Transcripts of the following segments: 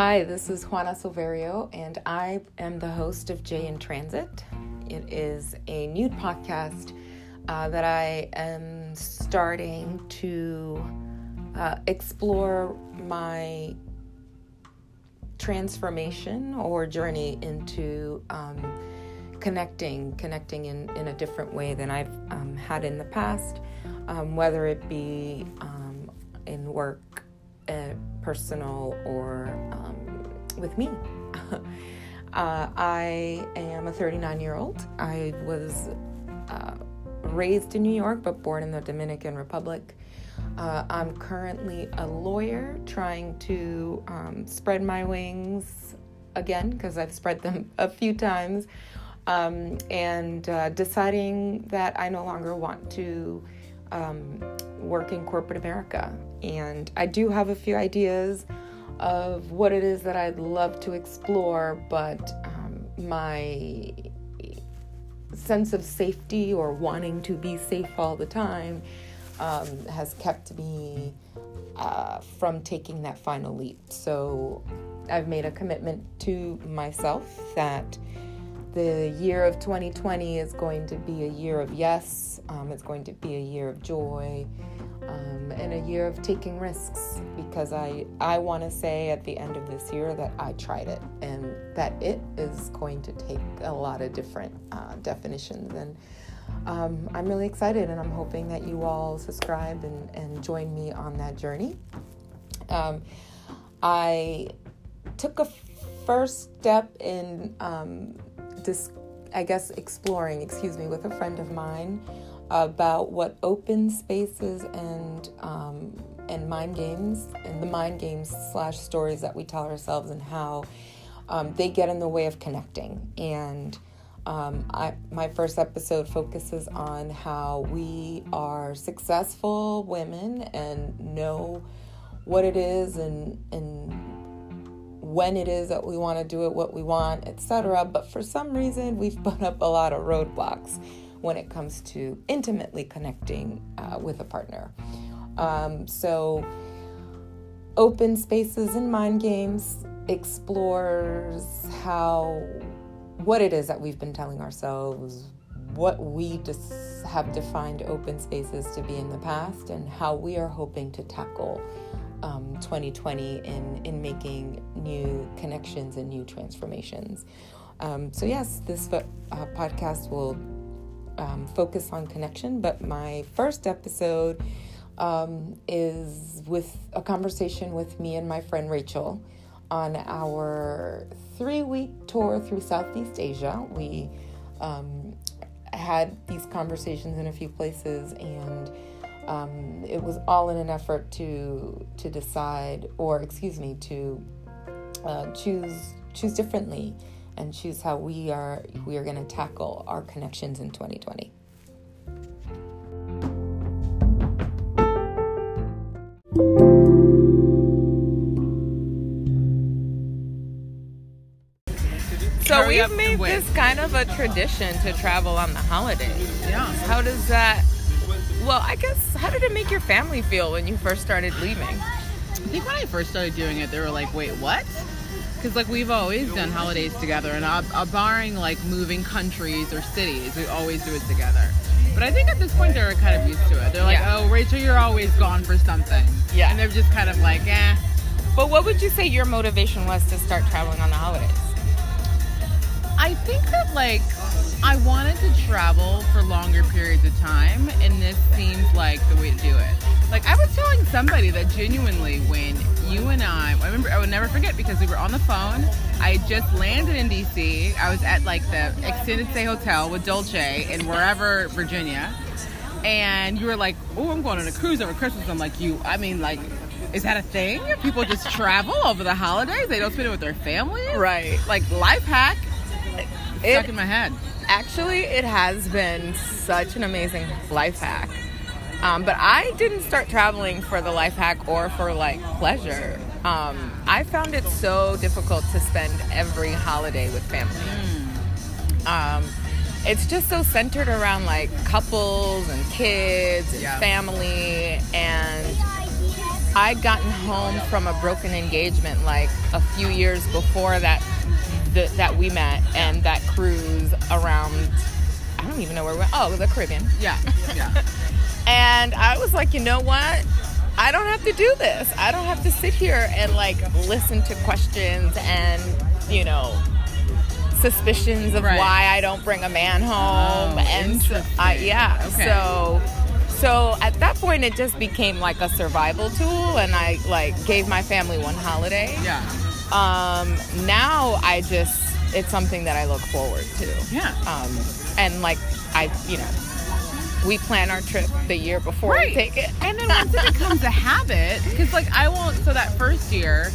Hi, this is Juana Silverio, and I am the host of Jay in Transit. It is a nude podcast uh, that I am starting to uh, explore my transformation or journey into um, connecting, connecting in, in a different way than I've um, had in the past, um, whether it be um, in work, uh, personal, or um, with me. uh, I am a 39 year old. I was uh, raised in New York but born in the Dominican Republic. Uh, I'm currently a lawyer trying to um, spread my wings again because I've spread them a few times um, and uh, deciding that I no longer want to um, work in corporate America. And I do have a few ideas of what it is that I'd love to explore, but um, my sense of safety or wanting to be safe all the time um, has kept me uh, from taking that final leap. So I've made a commitment to myself that the year of 2020 is going to be a year of yes, um, it's going to be a year of joy. Um, and a year of taking risks because I, I want to say at the end of this year that I tried it and that it is going to take a lot of different uh, definitions. And um, I'm really excited and I'm hoping that you all subscribe and, and join me on that journey. Um, I took a first step in um, this, I guess, exploring, excuse me, with a friend of mine about what open spaces and um, and mind games and the mind games slash stories that we tell ourselves and how um, they get in the way of connecting. And um, I, my first episode focuses on how we are successful women and know what it is and, and when it is that we want to do it, what we want, etc. But for some reason, we've put up a lot of roadblocks when it comes to intimately connecting uh, with a partner. Um, so, open spaces and mind games explores how what it is that we've been telling ourselves, what we just have defined open spaces to be in the past, and how we are hoping to tackle um, 2020 in, in making new connections and new transformations. Um, so, yes, this uh, podcast will um, focus on connection, but my first episode um, is with a conversation with me and my friend Rachel on our three week tour through Southeast Asia. We um, had these conversations in a few places, and um, it was all in an effort to to decide, or excuse me, to uh, choose choose differently and choose how we are we are going to tackle our connections in 2020. So we've made this kind of a tradition to travel on the holidays. Yeah. How does that? Well, I guess how did it make your family feel when you first started leaving? I think when I first started doing it, they were like, "Wait, what?" Because like we've always done holidays together, and uh, uh, barring like moving countries or cities, we always do it together. But I think at this point they're kind of used to it. They're like, Yeah. "Oh, Rachel, you're always gone for something." Yeah. And they're just kind of like, "Eh." But what would you say your motivation was to start traveling on the holidays? I think that like I wanted to travel for longer periods of time, and this seems like the way to do it. Like I was telling somebody that genuinely, when you and I, I remember I would never forget because we were on the phone. I just landed in DC. I was at like the extended stay hotel with Dolce in wherever Virginia, and you were like, "Oh, I'm going on a cruise over Christmas." I'm like, "You? I mean, like." Is that a thing? People just travel over the holidays? They don't spend it with their family. Right. Like life hack It- stuck in my head. Actually, it has been such an amazing life hack. Um, but I didn't start traveling for the life hack or for like pleasure. Um, I found it so difficult to spend every holiday with family. Um, it's just so centered around like couples and kids and Yeah. family and I'd gotten home from a broken engagement like a few years before that th- that we met and that cruise around I don't even know where we went. Oh, the Caribbean. Yeah. Yeah. And I was like, you know what? I don't have to do this. I don't have to sit here and like listen to questions and, you know, suspicions of Right. why I don't bring a man home. Oh, and so, I, yeah. Okay. So so at that point it just became like a survival tool and I like gave my family one holiday. yeah. Um now I just it's something that I look forward to Yeah. um, and like I, you know, we plan our trip the year before Right. we take it. And then once it becomes a habit, because like I won't. So that first year,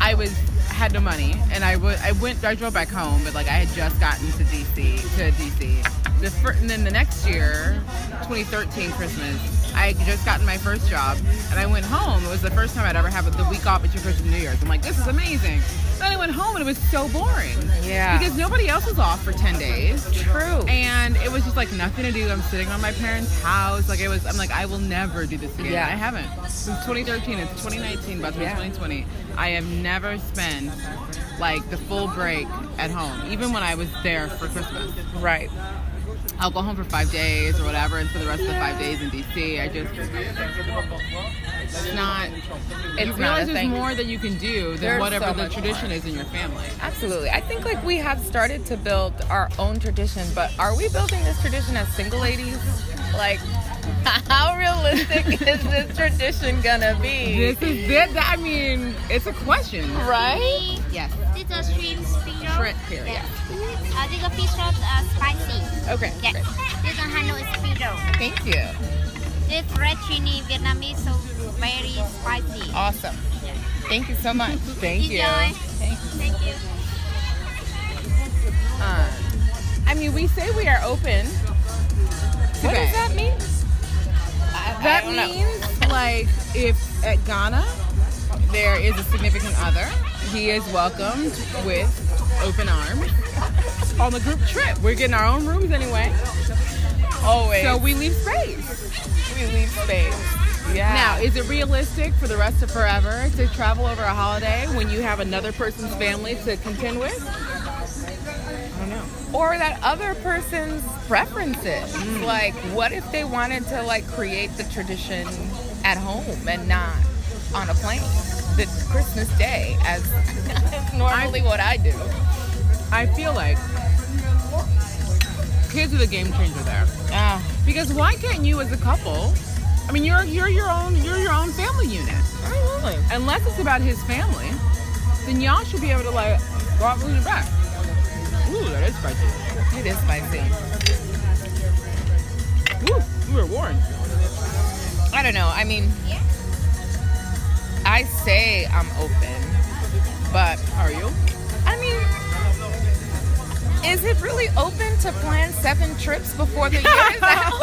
I was had no money, and I would I went I drove back home, but like I had just gotten to DC to DC. The fir- and then the next year, 2013 Christmas, I had just gotten my first job, and I went home. It was the first time I'd ever have the week off between Christmas and New Year's. I'm like, this is amazing. Then I went home, and it was so boring. Yeah. Because nobody else was off for 10 days. True. And it was just like nothing to do. I'm sitting on my parents' house. Like it was, I'm like, I will never do this again. Yeah. I haven't. Since 2013, it's 2019, about to be Yeah. 2020. I have never spent like the full break at home, even when I was there for Christmas. right. I'll go home for five days or whatever, and for the rest of the five days in DC, I just it's not. It's you not realize a there's more that you can do than There's whatever so the tradition more. is in your family. Absolutely. I think like we have started to build our own tradition, but are we building this tradition as single ladies? Like, how realistic is this tradition gonna be? This is that. I mean, it's a question. right? Yes. This is a shrimp roll. Shrimp here, Yeah. Uh, this is fish rolls are spicy. Okay. Yeah. great. This is Hanoi spring roll. Thank you. This red chili Vietnamese so very spicy. Awesome. Thank you so much. Thank you. Thank Thank you. Uh, I mean, we say we are open. What does that mean? I, That I means like if at Ghana there is a significant other, he is welcomed with open arms on the group trip. We're getting our own rooms anyway, always. so we leave space. we leave space. Yeah. Now, is it realistic for the rest of forever to travel over a holiday when you have another person's family to contend with? I don't know. or that other person's preferences. Mm. Like, what if they wanted to like create the tradition at home and not on a plane? The Christmas day, as normally what I do. I feel like kids are the game changer there. Yeah. Because why can't you as a couple? I mean, you're you're your own you're your own family unit. absolutely. Unless it's about his family, then y'all should be able to like go out and back. Ooh, that is spicy. It is spicy. Ooh, we were warned. I don't know. I mean, I say I'm open, but Are you? I mean, is it really open to plan seven trips before the year is out?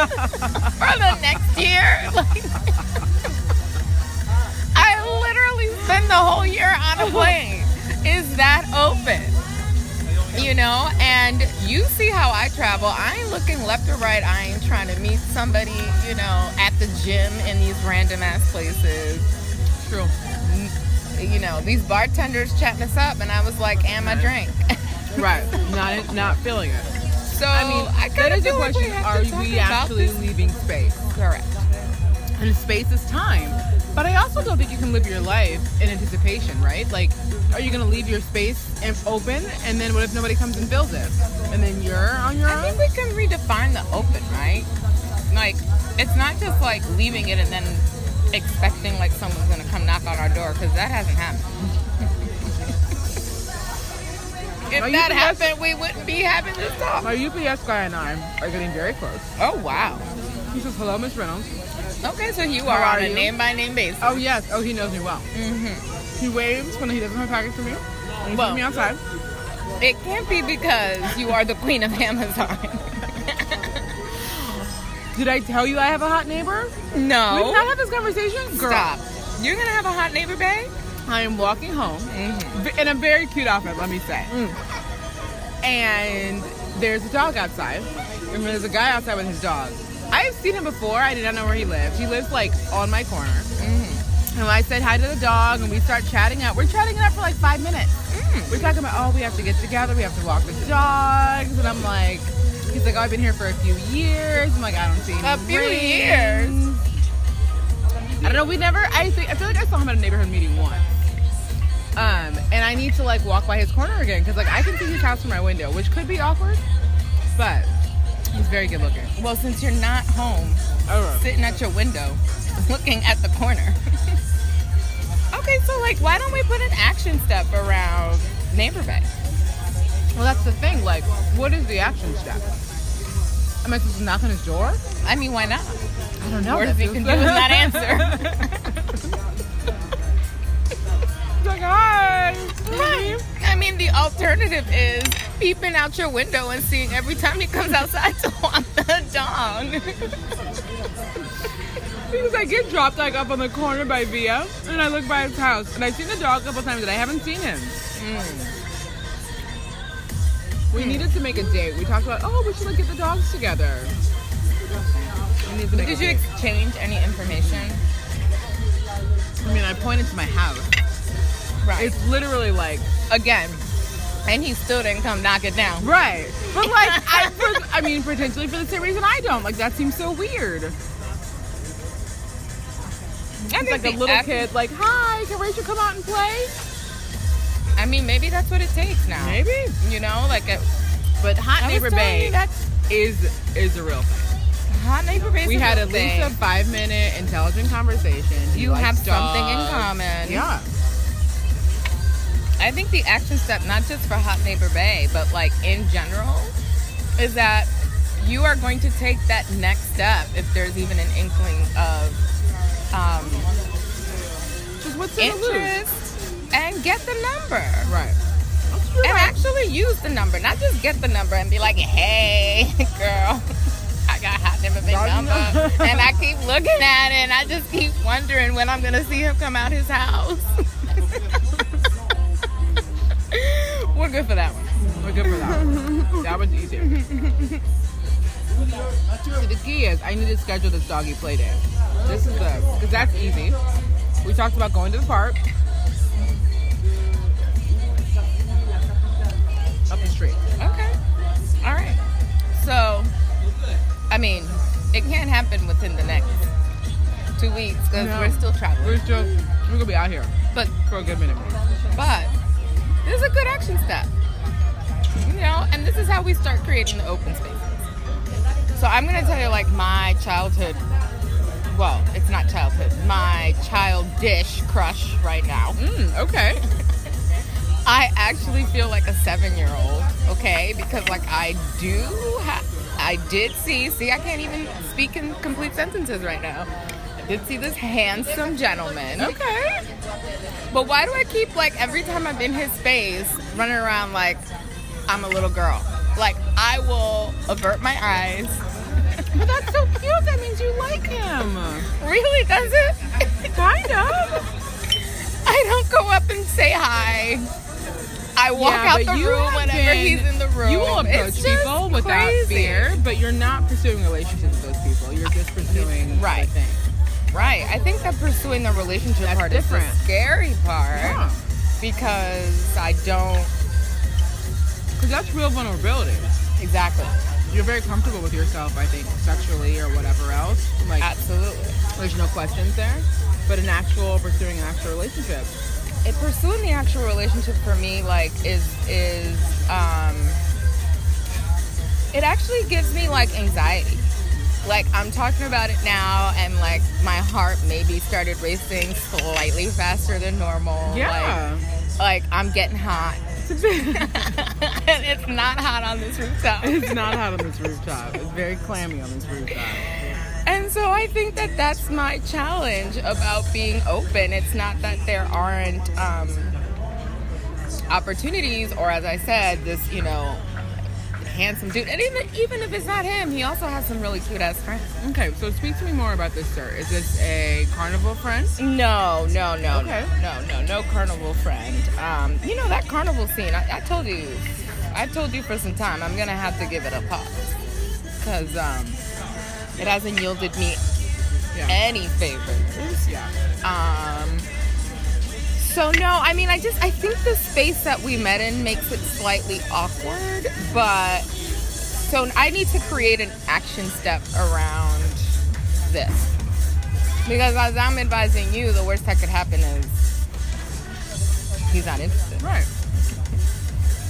or the next year? Like, I literally spend the whole year on a plane. Is that open? You know, and you see how I travel. I ain't looking left or right. I ain't trying to meet somebody, you know, at the gym in these random ass places True. you know, these bartenders chatting us up, and I was like, "And my drink." Right. Not not feeling it. so I mean, I that the feel like question: Are we actually this. leaving space? correct? And space is time. But I also don't think you can live your life in anticipation, right? Like, are you going to leave your space open, and then what if nobody comes and fills it, and then you're on your I own? I think we can redefine the open, right? Like, it's not just like leaving it and then expecting like someone's gonna come knock on our door because that hasn't happened. if that best- happened, we wouldn't be having this talk. My UPS guy and I are getting very close. Oh wow. He says, "Hello, Miss Reynolds." Okay, so you How are on a name by name basis. Oh yes. Oh, he knows me well. Mm-hmm. He waves when he doesn't have a package for me. He Well- me outside. It can't be because you are the queen of Amazon. Did I tell you I have a hot neighbor? no. We did not have this conversation, girl. Stop. You're gonna have a hot neighbor, babe? I am walking home Mm-hmm. in a very cute outfit, let me say. Mm. And there's a dog outside, and there's a guy outside with his dog. I have seen him before. I did not know where he lived. He lives like on my corner. Mm-hmm. And I said hi to the dog, and we start chatting up. We're chatting it up for like five minutes. We're talking about, oh, we have to get together. We have to walk the dogs. And I'm like, he's like, oh, I've been here for a few years. I'm like, I don't see any A few rings." years? I don't know. We never. I think. I feel like I saw him at a neighborhood meeting once. Um, and I need to like walk by his corner again because like I can see his house from my window, which could be awkward, but he's very good looking. Well, since you're not home, Oh, sitting at your window, looking at the corner. okay, so like, why don't we put an action step around Neighbor Bae? Well, that's the thing. Like, what is the action step? Am I supposed to knock on his door? I mean, why not? I don't know. What does he can do with that answer? like, hi. Right. I mean, the alternative is peeping out your window and seeing every time he comes outside to walk the dog. Because I get dropped like up on the corner by Via, and I look by his house, and I've seen the dog a couple times, and I haven't seen him. Hmm. We needed to make a date. We talked about, oh, we should like get the dogs together. We to Did you date. exchange any information? I mean, I pointed to my house. Right. It's literally like Again. And he still didn't come knock it down. right, but like I, for, I mean, potentially for the same reason I don't. Like that seems so weird. I It's like a little act- kid, like, hi, can Rachel come out and play? I mean, maybe that's what it takes now. Maybe. You know, like a But Hot I Neighbor Bae is is a real thing. hot neighbor base. We had at least a five minute intelligent conversation. He You have likes something in common. Yeah. I think the action step, not just for Hot Neighbor Bae, but like in general, is that you are going to take that next step if there's even an inkling of um, Just what's in interest and get the number. Right. That's. And right. actually use the number, not just get the number and be like, hey, girl, I got Hot Neighbor Bae Dog number. number. and I keep looking at it and I just keep wondering when I'm going to see him come out his house. We're good for that one. We're good for that. One. that was easy. So the key is I need to schedule this doggy play day. This is the because that's easy. We talked about going to the park. All right. So, I mean, it can't happen within the next two weeks because No. we're still traveling. We're still we're gonna be out here But for a good minute. But this is a good action step. You know, and this is how we start creating the open spaces. So I'm gonna tell you like my childhood well, it's not childhood, my childish crush right now. Mm, okay. I actually feel like a seven year old, okay? Because like I do ha- I did see see I can't even speak in complete sentences right now. I did see this handsome gentleman. Okay. But why do I keep like every time I'm in his space running around like I'm a little girl? Like I will avert my eyes. But that's so cute. That means you like him. Really does it? Kind of. I don't go up and say hi. I walk Yeah, out the you room whenever been- he's in the room. You will approach It's people without crazy. fear, but you're not pursuing relationships with those people. You're just pursuing Right. the thing. Right. I think that pursuing the relationship That's part different. is the scary part Yeah. because I don't Because that's real vulnerability. exactly. You're very comfortable with yourself, I think, sexually or whatever else. Like, Absolutely. there's no questions there. But an actual pursuing an actual relationship. It pursuing the actual relationship for me like is is um it actually gives me like anxiety like i'm talking about it now and like my heart maybe started racing slightly faster than normal Yeah. like, like i'm getting hot and it's not hot on this rooftop it's not hot on this rooftop. It's very clammy on this rooftop. So I think that that's my challenge about being open. It's not that there aren't um, opportunities, or as I said, this you know handsome dude. And even even if it's not him, he also has some really cute ass friends. Okay, so speak to me more about this, sir. Is this a carnival friend? No, no, no, Okay. no, no, no carnival friend. Um, you know that carnival scene. I, I told you, I told you for some time. I'm gonna have to give it a pause because um, it hasn't yielded me Yeah. any favors. Yeah. Um, so no, I mean, I just I think the space that we met in makes it slightly awkward, but so I need to create an action step around this because as I'm advising you, the worst that could happen is he's not interested, Right.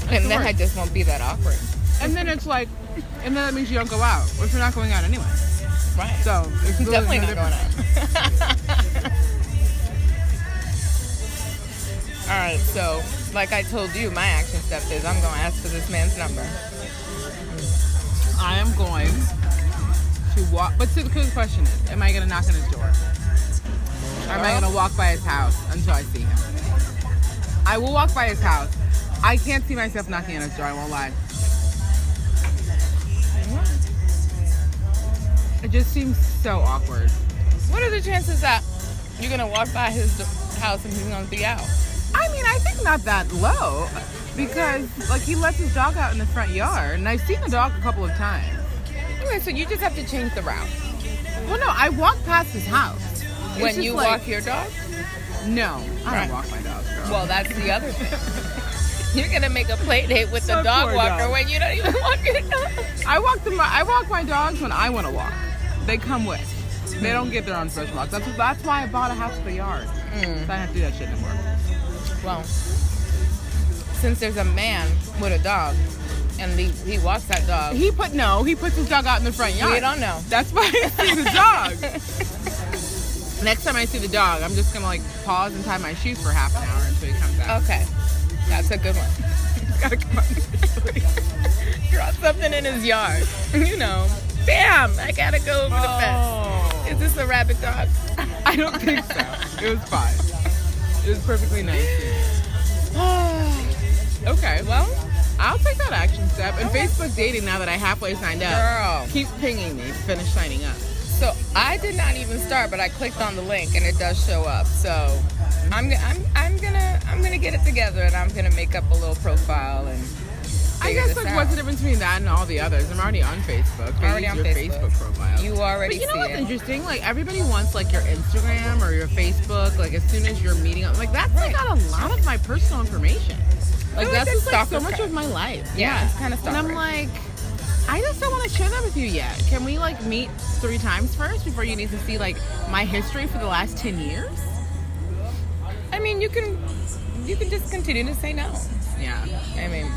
and the then I just won't be that awkward. And then it's like, and then that means you don't go out, which we're not going out anyway. Right. So it's really Definitely no not going out. All right, so like I told you, my action step is I'm going to ask for this man's number. I am going to walk. But the question is, am I going to knock on his door? Or am I going to walk by his house until I see him? I will walk by his house. I can't see myself knocking on his door. I won't lie. It just seems so awkward. What are the chances that you're going to walk by his house and he's going to be out? I mean, I think not that low because like he lets his dog out in the front yard, and I've seen the dog a couple of times. Okay, so you just have to change the route. Well, no, I walk past his house. It's when just you like- walk your dog? No, I Right. don't walk my dog. Girl. Well, that's the other thing. You're going to make a play date with the My dog poor walker dog. when you don't even walk your dog. I walk them. I walk my dogs when I want to walk. They come with. They don't get their own fresh walks. That's that's why I bought a house with a yard. Mm. So I don't have to do that shit anymore. Well, since there's a man with a dog and he, he walks that dog, He put no. He puts his dog out in the front yard. we don't know. That's why I see the dog. Next time I see the dog, I'm just gonna like pause and tie my shoes for half an hour until he comes out. Okay, that's a good one. Gotta come out. Drop something in his yard. You know, bam! I gotta go over the fence. Oh. Is this a rabbit dog? I don't think so. It was fine. It was perfectly nice. Okay, well, I'll take that action step. And Facebook dating, now that I halfway signed up, Girl. keep pinging me. to Finish signing up. So I did not even start, but I clicked on the link and it does show up. So I'm I'm I'm gonna I'm gonna get it together and I'm gonna make up a little profile and. I guess like out. what's the difference between that and all the others? I'm already on Facebook. Maybe Already on your Facebook. profile. You already But you know what's it. interesting? Like everybody wants like your Instagram or your Facebook. Like as soon as you're meeting up, like that's like got a lot of my personal information. Like, I that's that's like so much of my life. Yeah, it's kinda stuff. And I'm like, I just don't want to share that with you yet. Can we like meet three times first before you need to see like my history for the last ten years? I mean, you can you can just continue to say no. Yeah. I mean,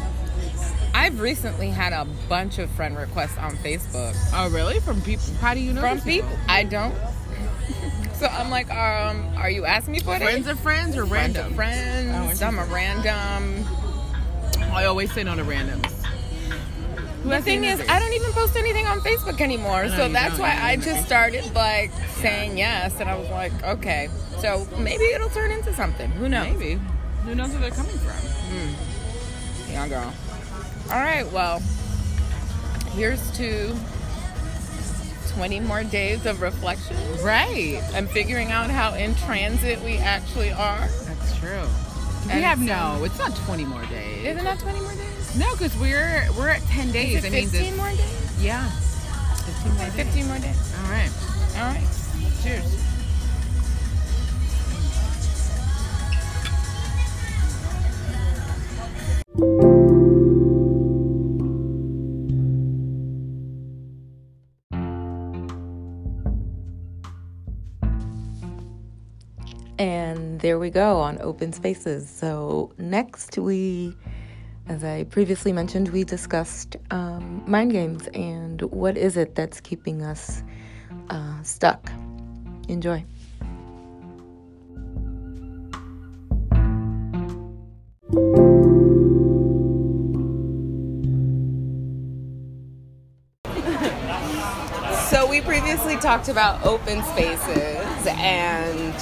I've recently had a bunch of friend requests on Facebook Oh really? From people? How do you know? from these people I don't. So I'm like, um, are you asking me for Friends it? of friends or Friends random? of friends. Oh, Some are random. I always say no to randoms. Who The thing is. I don't even post anything on Facebook anymore. No, so that's why I just started like saying yes, and I was like, okay. So maybe it'll turn into something. Who knows? Maybe. Who knows where they're coming from? Yeah, girl. All right, well, here's to 20 more days of reflection Right. and figuring out how in transit we actually are. That's true. We have no. It's not 20 more days. Isn't that 20 more days? No, because we're we're at 10 days. Is it I mean, 15 this- more days? Yeah. 15 more days. 15 more days. All right. All right. Cheers. There we go on open spaces. So, next we, as I previously mentioned, we discussed um, mind games and what is it that's keeping us uh, stuck. Enjoy. So we previously talked about open spaces and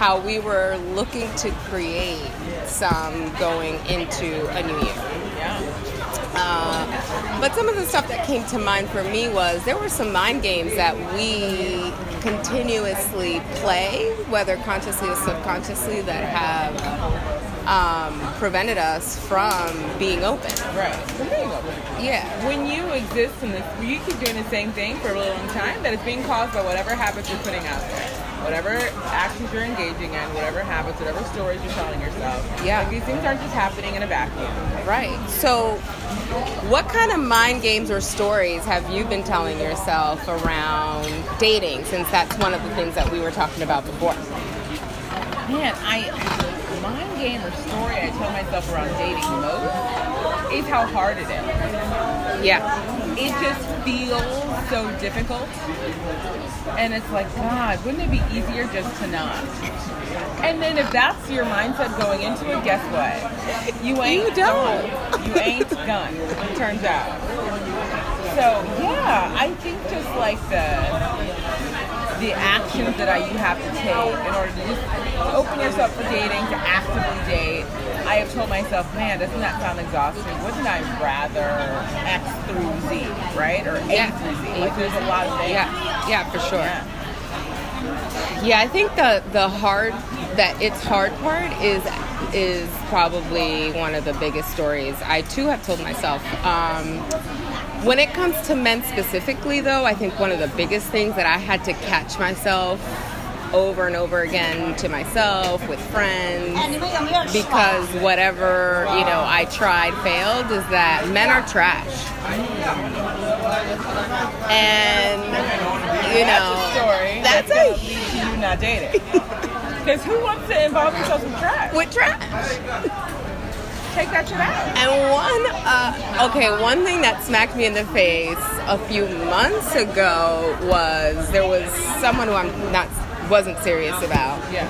how we were looking to create some going into a new year. Uh, but some of the stuff that came to mind for me was there were some mind games that we continuously play, whether consciously or subconsciously, that have um, prevented us from being open. Right. There you go. Yeah. When you exist in this, you keep doing the same thing for a really long time, that is being caused by whatever habits you're putting out there, whatever actions you're engaging in, whatever habits, whatever stories you're telling yourself. Yeah. Like, these things aren't just happening in a vacuum. Right. So, what kind of mind games or stories have you been telling yourself around dating? Since that's one of the things that we were talking about before. Man, I mind game or story I tell myself around dating most is how hard it is. Yeah. It just feels so difficult. And it's like, God, wouldn't it be easier just to not? And then if that's your mindset going into it, guess what? You ain't You don't. done. You ain't done, it turns out. So yeah, I think just like the the actions that I, you have to take in order to just open yourself for dating, to actively date. I have told myself, man, doesn't that sound exhausting? Wouldn't I rather X through Z, right? Or A Yeah. through Z? Like there's a lot of things. Yeah. Yeah, for sure. Yeah. Yeah, I think the the hard that it's hard part is is probably one of the biggest stories I too have told myself. Um, when it comes to men specifically, though, I think one of the biggest things that I had to catch myself over and over again to myself with friends because whatever you know I tried failed is that men are trash and you know That's a story. that's a you not dating. Because who wants to involve themselves with trash? with trash Take that shit out. And one, uh, okay, one thing that smacked me in the face a few months ago was there was someone who I'm not wasn't serious about, Yeah.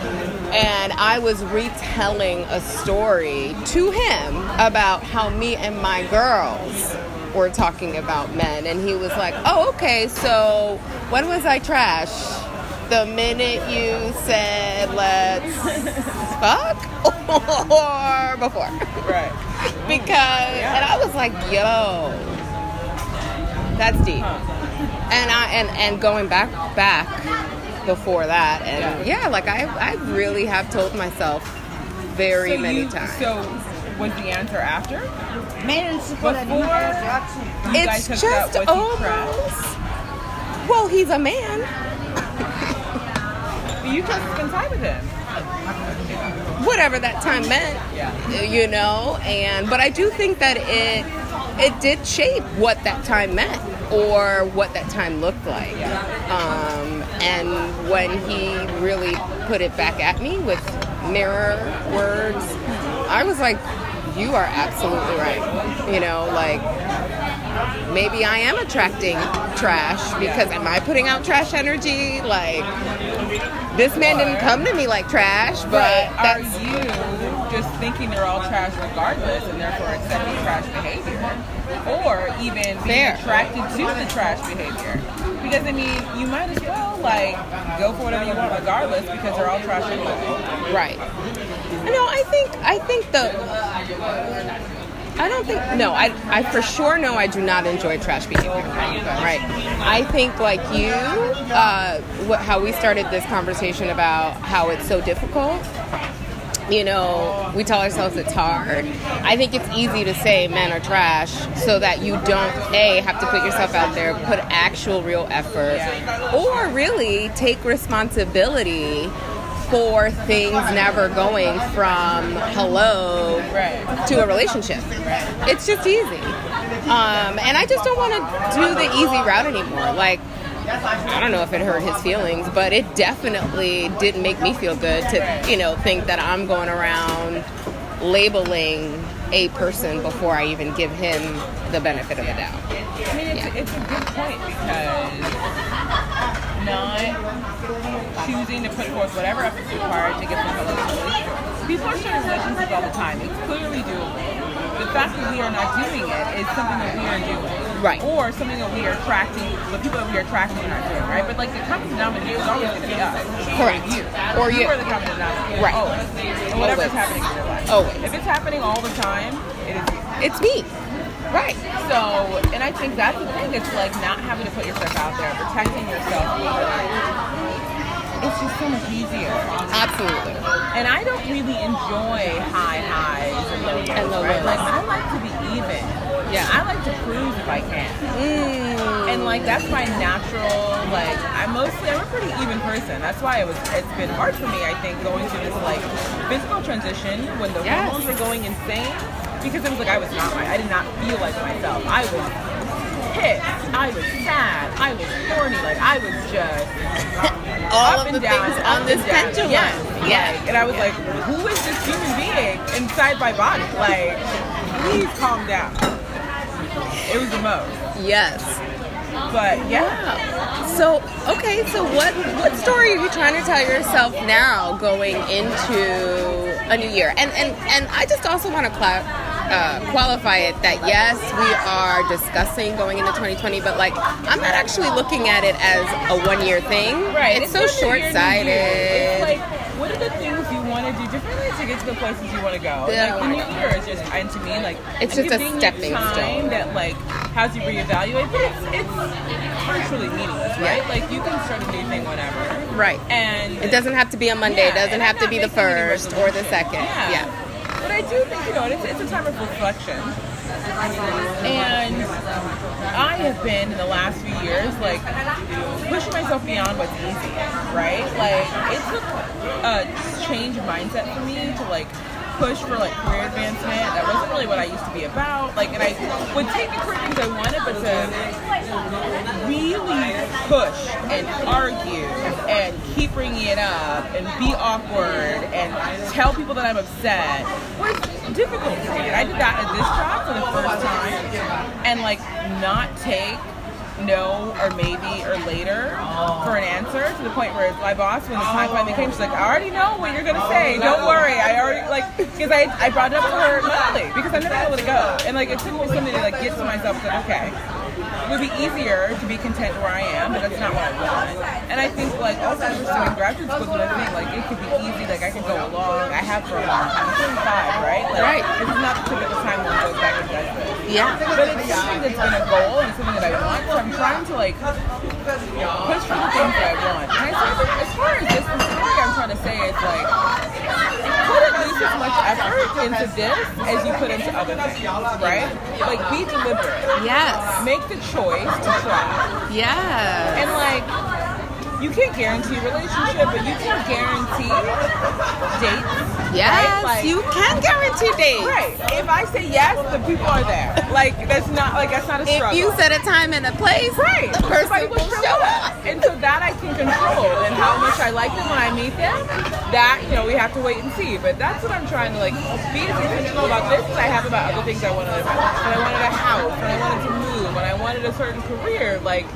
and I was retelling a story to him about how me and my girls were talking about men, and he was like, "Oh, okay, so when was I trash?" The minute you said let's fuck or before Right. because and I was like, yo, that's deep. And I and and going back back before that, and yeah, like I I really have told myself very So many you, times. So was the answer after? Before, it's just was he almost. Well, he's a man. You chose to spend time with him. whatever that time meant. Yeah. You know, and but I do think that it it did shape what that time meant or what that time looked like. Um, and when he really put it back at me with mirror words, I was like, "You are absolutely right." You know, like maybe I am attracting trash because am I putting out trash energy? Like this man didn't come to me like trash, but But are that's you just thinking they're all trash regardless and therefore accepting trash behavior? Or even being Fair. attracted to the trash behavior? Because I mean, you might as well like go for whatever you want regardless because they're all trash anyway. right. No, I think I think the I don't think no, I I for sure know I do not enjoy trash behavior. Right. I think like you, uh, what, how we started this conversation about how it's so difficult. You know, we tell ourselves it's hard. I think it's easy to say men are trash so that you don't a have to put yourself out there, put actual real effort, or really take responsibility for things never going from hello Right. to a relationship. It's just easy. Um, and I just don't want to do the easy route anymore. Like, I don't know if it hurt his feelings, but it definitely didn't make me feel good to, you know, think that I'm going around labeling a person before I even give him the benefit of the doubt. I mean, it's, it's a good point because not choosing to put forth whatever effort is required to get them to a relationship. People are starting relationships all the time. It's clearly doable. The fact that we are not doing it is something that we are doing. Right. Or something that we are attracting, the people that we are attracting are not doing, right? But like the common denominator is always going to be us. Correct. You. Or you. are the common denominator. Right. Always. And whatever's Always. happening in your life. Always. If it's happening all the time, it is you. It's me. Right. So, and I think that's the thing. It's like not having to put yourself out there, protecting yourself. It's just so much easier. Absolutely. And I don't really enjoy high highs and low lows. And low right? lows. Like I like to be even. Yeah. I like to cruise if I can. Mm. And like that's my natural like I'm mostly I'm a pretty even person. That's why it was it's been hard for me, I think, going through this like physical transition when the Yes. hormones were going insane. Because it was like I was not my I did not feel like myself. I was pissed. I was sad. I was horny. Like I was just All up of and the down, things on this pendulum. Yes. Yeah. Like, and I was like, who is this human being inside my body? Like, please calm down. It was the most. Yes. But yeah. Wow. So okay, so what what story are you trying to tell yourself now going into a new year? And and and I just also want to cla- uh, qualify it that yes, we are discussing going into 2020, but like I'm not actually looking at it as a one year thing. Right. It's, so short sighted. It's like, what are the things you want to do differently to get to the places you want to go? Yeah. Like, the new year is just, and to me, like, It's just a stepping stone. that, like, has you reevaluate, but it's, it's virtually meaningless, right? Like, you can start a new thing whenever. right. And It doesn't have to be a Monday. Yeah, it doesn't have to be the first or the second. Yeah. yeah. Do think, you know, it's, it's a time of reflection. And I have been in the last few years, like, pushing myself beyond what's easy, right? Like, it took a change of mindset for me to, like, push for, like, career advancement. That wasn't really what I used to be about. Like, and I would take the career things I wanted, but to really push and argue and keep bringing it up and be awkward and tell people that I'm upset was difficult for me. I did that at this job for the first time and like not take no or maybe or later for an answer to the point where my boss when the time finally came she's like I already know what you're gonna say. Don't worry. I already like because I, I brought it up to her monthly because I never know where to go. And like it took me something to like get to myself say okay would be easier to be content where I am, but that's not what I want. And I think like also pursuing graduate school is another thing. Like it could be easy, like I could go along. I have for a long time. I'm 35, right? Like, Right. This is not the typical time when goes back and does this. Yeah. But it's something that's been a goal and something that I want. So I'm trying to like push for the things that I want. And I think as far as this, I'm trying to say is like put at least as much effort into this as you put into other things, right? Like be deliberate Yes. make the choice to try. Yes. And like, you can't guarantee relationship, but you can guarantee dates. Yes, right? Like- you can guarantee dates. Right. If I say yes, the people are there. Like that's not like that's not a If struggle. you set a time and a place, Right. the person will show up. And so that I can control and how much I like them when I meet them, that, you know, we have to wait and see. But that's what I'm trying to like be as intentional about this as I have about other things I wanted life. When I wanted a house, when I wanted to move, when I wanted a certain career, like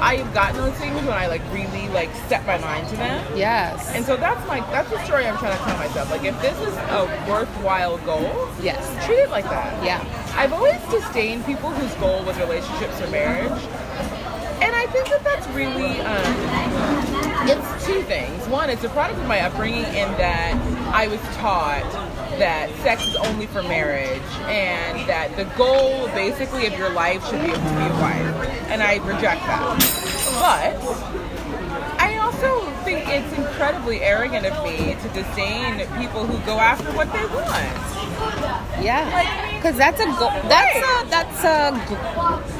I have gotten those things when I like really like set my mind to them. Yes. And so that's my that's the story I'm trying to tell myself. Like if this is a worthwhile goal, yes. treat it like that. Yeah. I've always disdained people whose goal was relationships or marriage. And I think that that's really, um, it's two things. One, it's a product of my upbringing in that I was taught that sex is only for marriage and that the goal basically of your life should be to be a wife. And I reject that. But I also think it's incredibly arrogant of me to disdain people who go after what they want. Yeah. Because that's a goal. That's Right. a that's a.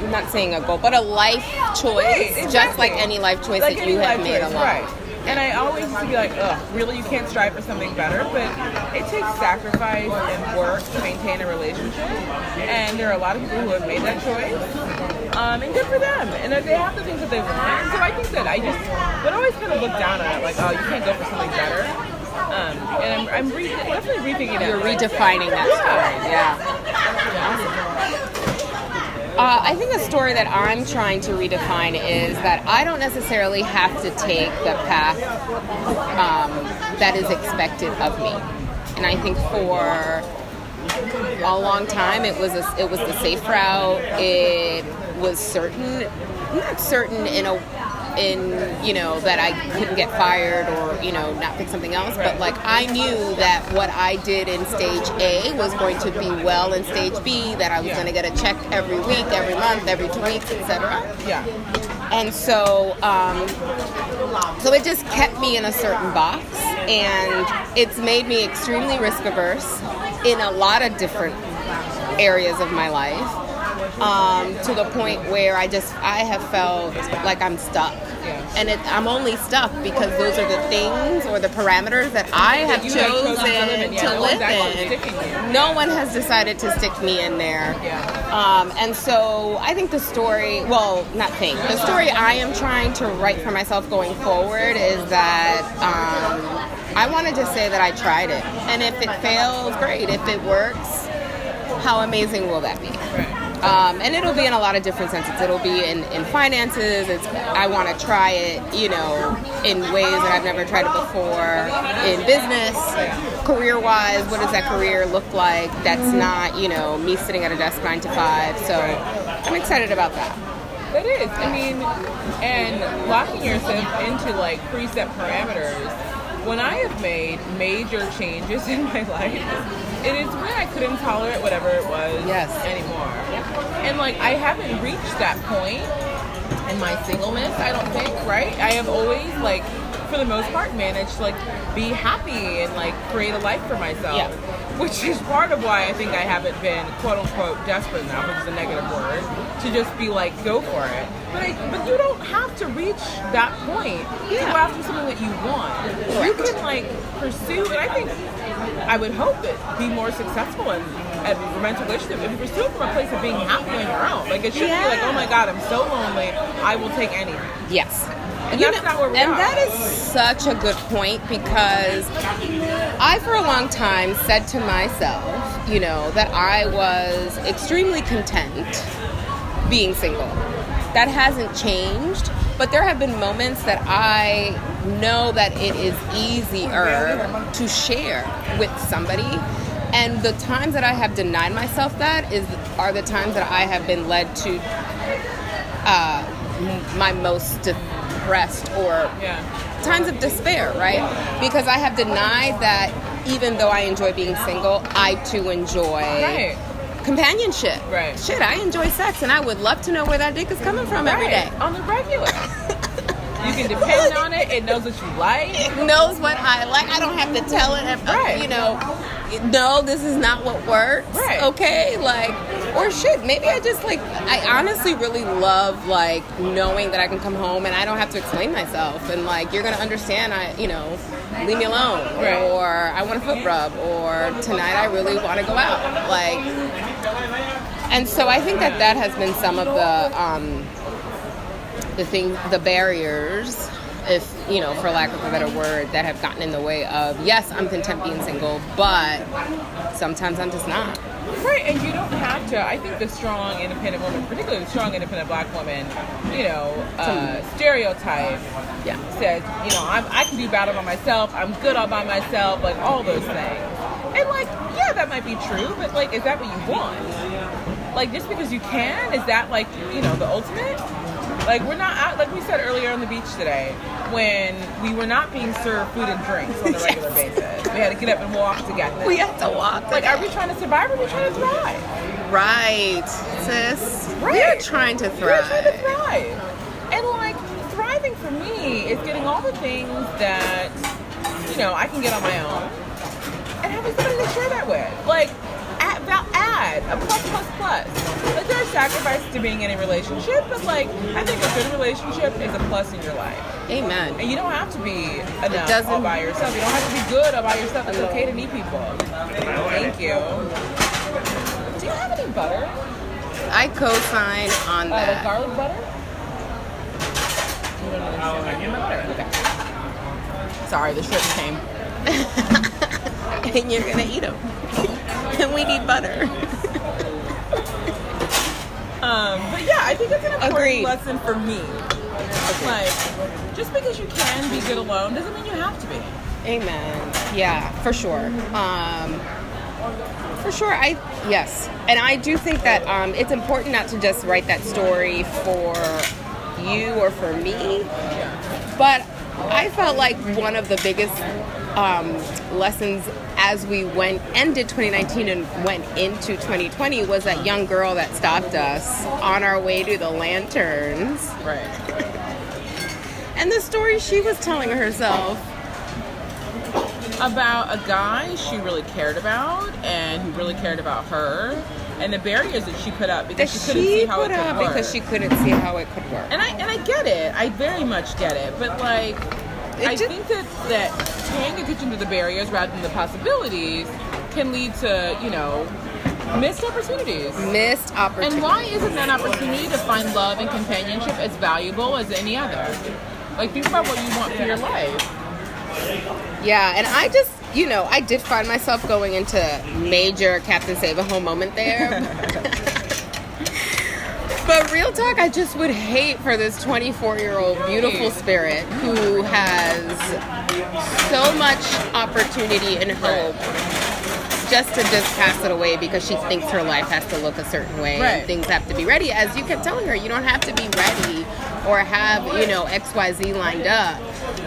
I'm not saying a goal, but a life choice, Right, just like any life choice like that you have made choice, alone. right? And I always used to be like, ugh, really, you can't strive for something better, but it takes sacrifice and work to maintain a relationship. And there are a lot of people who have made that choice, um, and good for them. And they have the things that they want. So I think that I just would always kind of look down on it, like, oh, you can't go for something better. Um, and I'm, I'm re- definitely rethinking it. You're redefining that story. Yeah. Uh, I think the story that I'm trying to redefine is that I don't necessarily have to take the path um, that is expected of me, and I think for a long time it was a, it was the safe route. It was certain, not certain in a in you know that I couldn't get fired or you know not pick something else, but like I knew that what I did in stage A was going to be well in stage B. That I was Yeah. going to get a check every week, every month, every two weeks, etc. Yeah. and so um, so it just kept me in a certain box, and it's made me extremely risk averse in a lot of different areas of my life. Um, to the point where I just I have felt like I'm stuck, and it, I'm only stuck because those are the things or the parameters that I have chosen to live in. Yeah, to no live in. No one has decided to stick me in there. Um, and so I think the story, well, not think, the story I am trying to write for myself going forward is that um, I wanted to say that I tried it. And if it fails, great. If it works, how amazing will that be? Um, and it'll be in a lot of different senses. It'll be in, in finances. It's I want to try it, you know, in ways that I've never tried it before. In business, career wise, what does that career look like? That's not, you know, me sitting at a desk nine to five. So I'm excited about that. That is. I mean, and locking yourself into like preset parameters. When I have made major changes in my life, it is when I couldn't tolerate whatever it was Yes. anymore. And like I haven't reached that point in my singleness, I don't think, right? I have always like for the most part managed to like be happy and like create a life for myself. Yeah. Which is part of why I think I haven't been quote unquote desperate enough, which is a negative word, to just be like, go for it. But I, but you don't have to reach that point to go after something that you want. You can like pursue and I think I would hope that be more successful in at romantic relationship if you pursue from a place of being happy on your own. Like it shouldn't be like, oh my god, I'm so lonely, I will take anything. Yes. And You that's know- not where we and are. that is such a good point because I, for a long time, said to myself, you know, that I was extremely content being single. That hasn't changed, but there have been moments that I know that it is easier to share with somebody. And the times that I have denied myself that is are the times that I have been led to uh, my most depressed or Yeah. times of despair, right? Because I have denied that even though I enjoy being single, I too enjoy Right. companionship. Right. Shit, I enjoy sex and I would love to know where that dick is coming from every day. On the regular. can depend on it, it knows what you like. It knows what I like. I don't have to tell it, uh, Right. you know, no, this is not what works. Right. Okay? Like, or shit, maybe I just like, I honestly really love like knowing that I can come home and I don't have to explain myself. And like, you're going to understand, I, you know, leave me alone. Right. Or I want a foot rub. Or tonight I really want to go out. Like, and so I think that that has been some of the, um, the thing, the barriers, if you know, for lack of a better word, that have gotten in the way of yes, I'm content being single, but sometimes I'm just not. Right, and you don't have to. I think the strong, independent woman, particularly the strong, independent black woman, you know, uh, stereotype Yeah. says, you know, I'm, I can do battle by myself. I'm good all by myself. Like all those things. And like, yeah, that might be true, but like, is that what you want? Like, just because you can, is that like, you know, the ultimate? Like, we're not out. Like we said earlier on the beach today, when we were not being served food and drinks on a regular basis, we had to get up and walk to get them. We have to walk. Like, are we trying to survive or are we trying to thrive? right, sis? Right. We're trying to thrive. We're trying to thrive. And like, thriving for me is getting all the things that, you know, I can get on my own and having somebody to share that with. Like, a plus, plus, plus. Like, there are sacrifices to being in a relationship, but like, I think a good relationship is a plus in your life. Amen. And you don't have to be enough all by yourself. You don't have to be good all by yourself. It's okay to need people. Thank you. Do you have any butter? I co-sign on Uh, that. garlic butter? You don't understand. Butter. Okay. Sorry, the shrimp came. and you're gonna eat them. and we need butter. Um, but yeah, I think it's an important Agreed. lesson for me. Like, just because you can be good alone doesn't mean you have to be. Amen. Yeah, for sure. Um, for sure. I yes, and I do think that um, it's important not to just write that story for you or for me, but I felt like one of the biggest um, lessons as we went ended 2019 and went into 2020 was that young girl that stopped us on our way to the lanterns Right. and the story she was telling herself About a guy she really cared about and who really cared about her and the barriers that she put up because she couldn't see how it could work. because she couldn't see how it could work and I and I get it. I very much get it. But like It I ju- think that that paying attention to the barriers rather than the possibilities can lead to, you know, missed opportunities. missed opportunities. And why isn't that opportunity to find love and companionship as valuable as any other? Like think about what you want for your life. Yeah, and I just, you know, I did find myself going into major Captain Save a Ho moment there. but real talk, I just would hate for this 24 year old beautiful spirit who has so much opportunity and hope just to just pass it away because she thinks her life has to look a certain way Right. and things have to be ready. As you kept telling her, you don't have to be ready or have, you know, XYZ lined up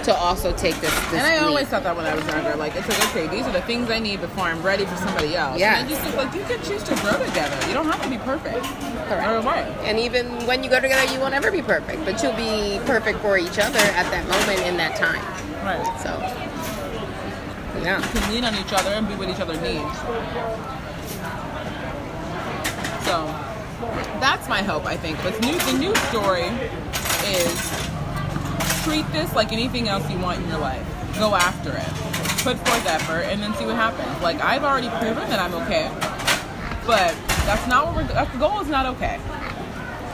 to also take this, this And I leap. always thought that when I was younger. Like it's like okay, these are the things I need before I'm ready for somebody else. Yes. And I just think like you can choose to grow together. You don't have to be perfect. Correct. Or. And even when you go together, you won't ever be perfect, but you'll be perfect for each other at that moment in that time. Right. So, yeah. You can lean on each other and be what each other needs. So that's my hope, I think. But new, the new story is treat this like anything else you want in your life. Go after it. Put forth effort and then see what happens. Like I've already proven that I'm okay. But that's not what we're that's the goal is not okay.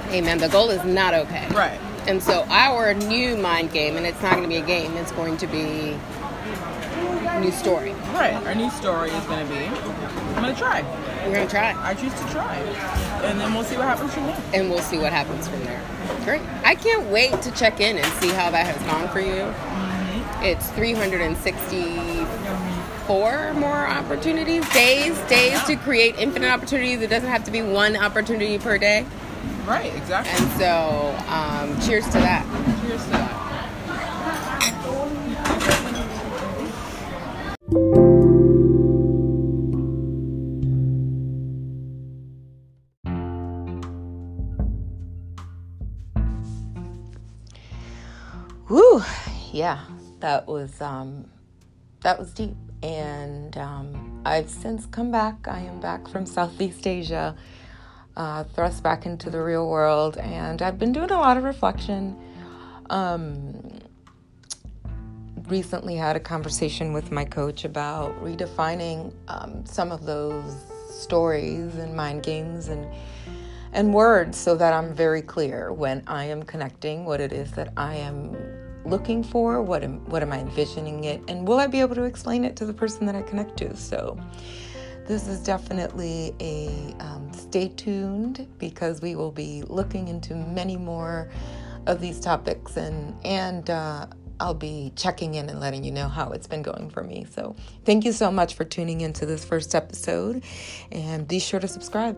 Amen. The goal is not okay. Right. And so, our new mind game, and it's not going to be a game, it's going to be a new story. Right. Our new story is gonna be I'm gonna try. We're going to try, I choose to try. And then we'll see what happens from there. and we'll see what happens from there. Great. I can't wait to check in and see how that has gone for you. It's 364 more opportunities, days, days to create infinite opportunities. It doesn't have to be one opportunity per day. Right, exactly. And so, um, cheers to that. Cheers to that. Yeah, that was um, that was deep, and um, I've since come back. I am back from Southeast Asia, uh, thrust back into the real world, and I've been doing a lot of reflection. Um, recently had a conversation with my coach about redefining um, some of those stories and mind games and and words so that I'm very clear when I am connecting what it is that I am looking for, what am what am I envisioning it, and will I be able to explain it to the person that I connect to? So this is definitely a um, stay tuned because we will be looking into many more of these topics and and uh, I'll be checking in and letting you know how it's been going for me. So thank you so much for tuning into this first episode and be sure to subscribe.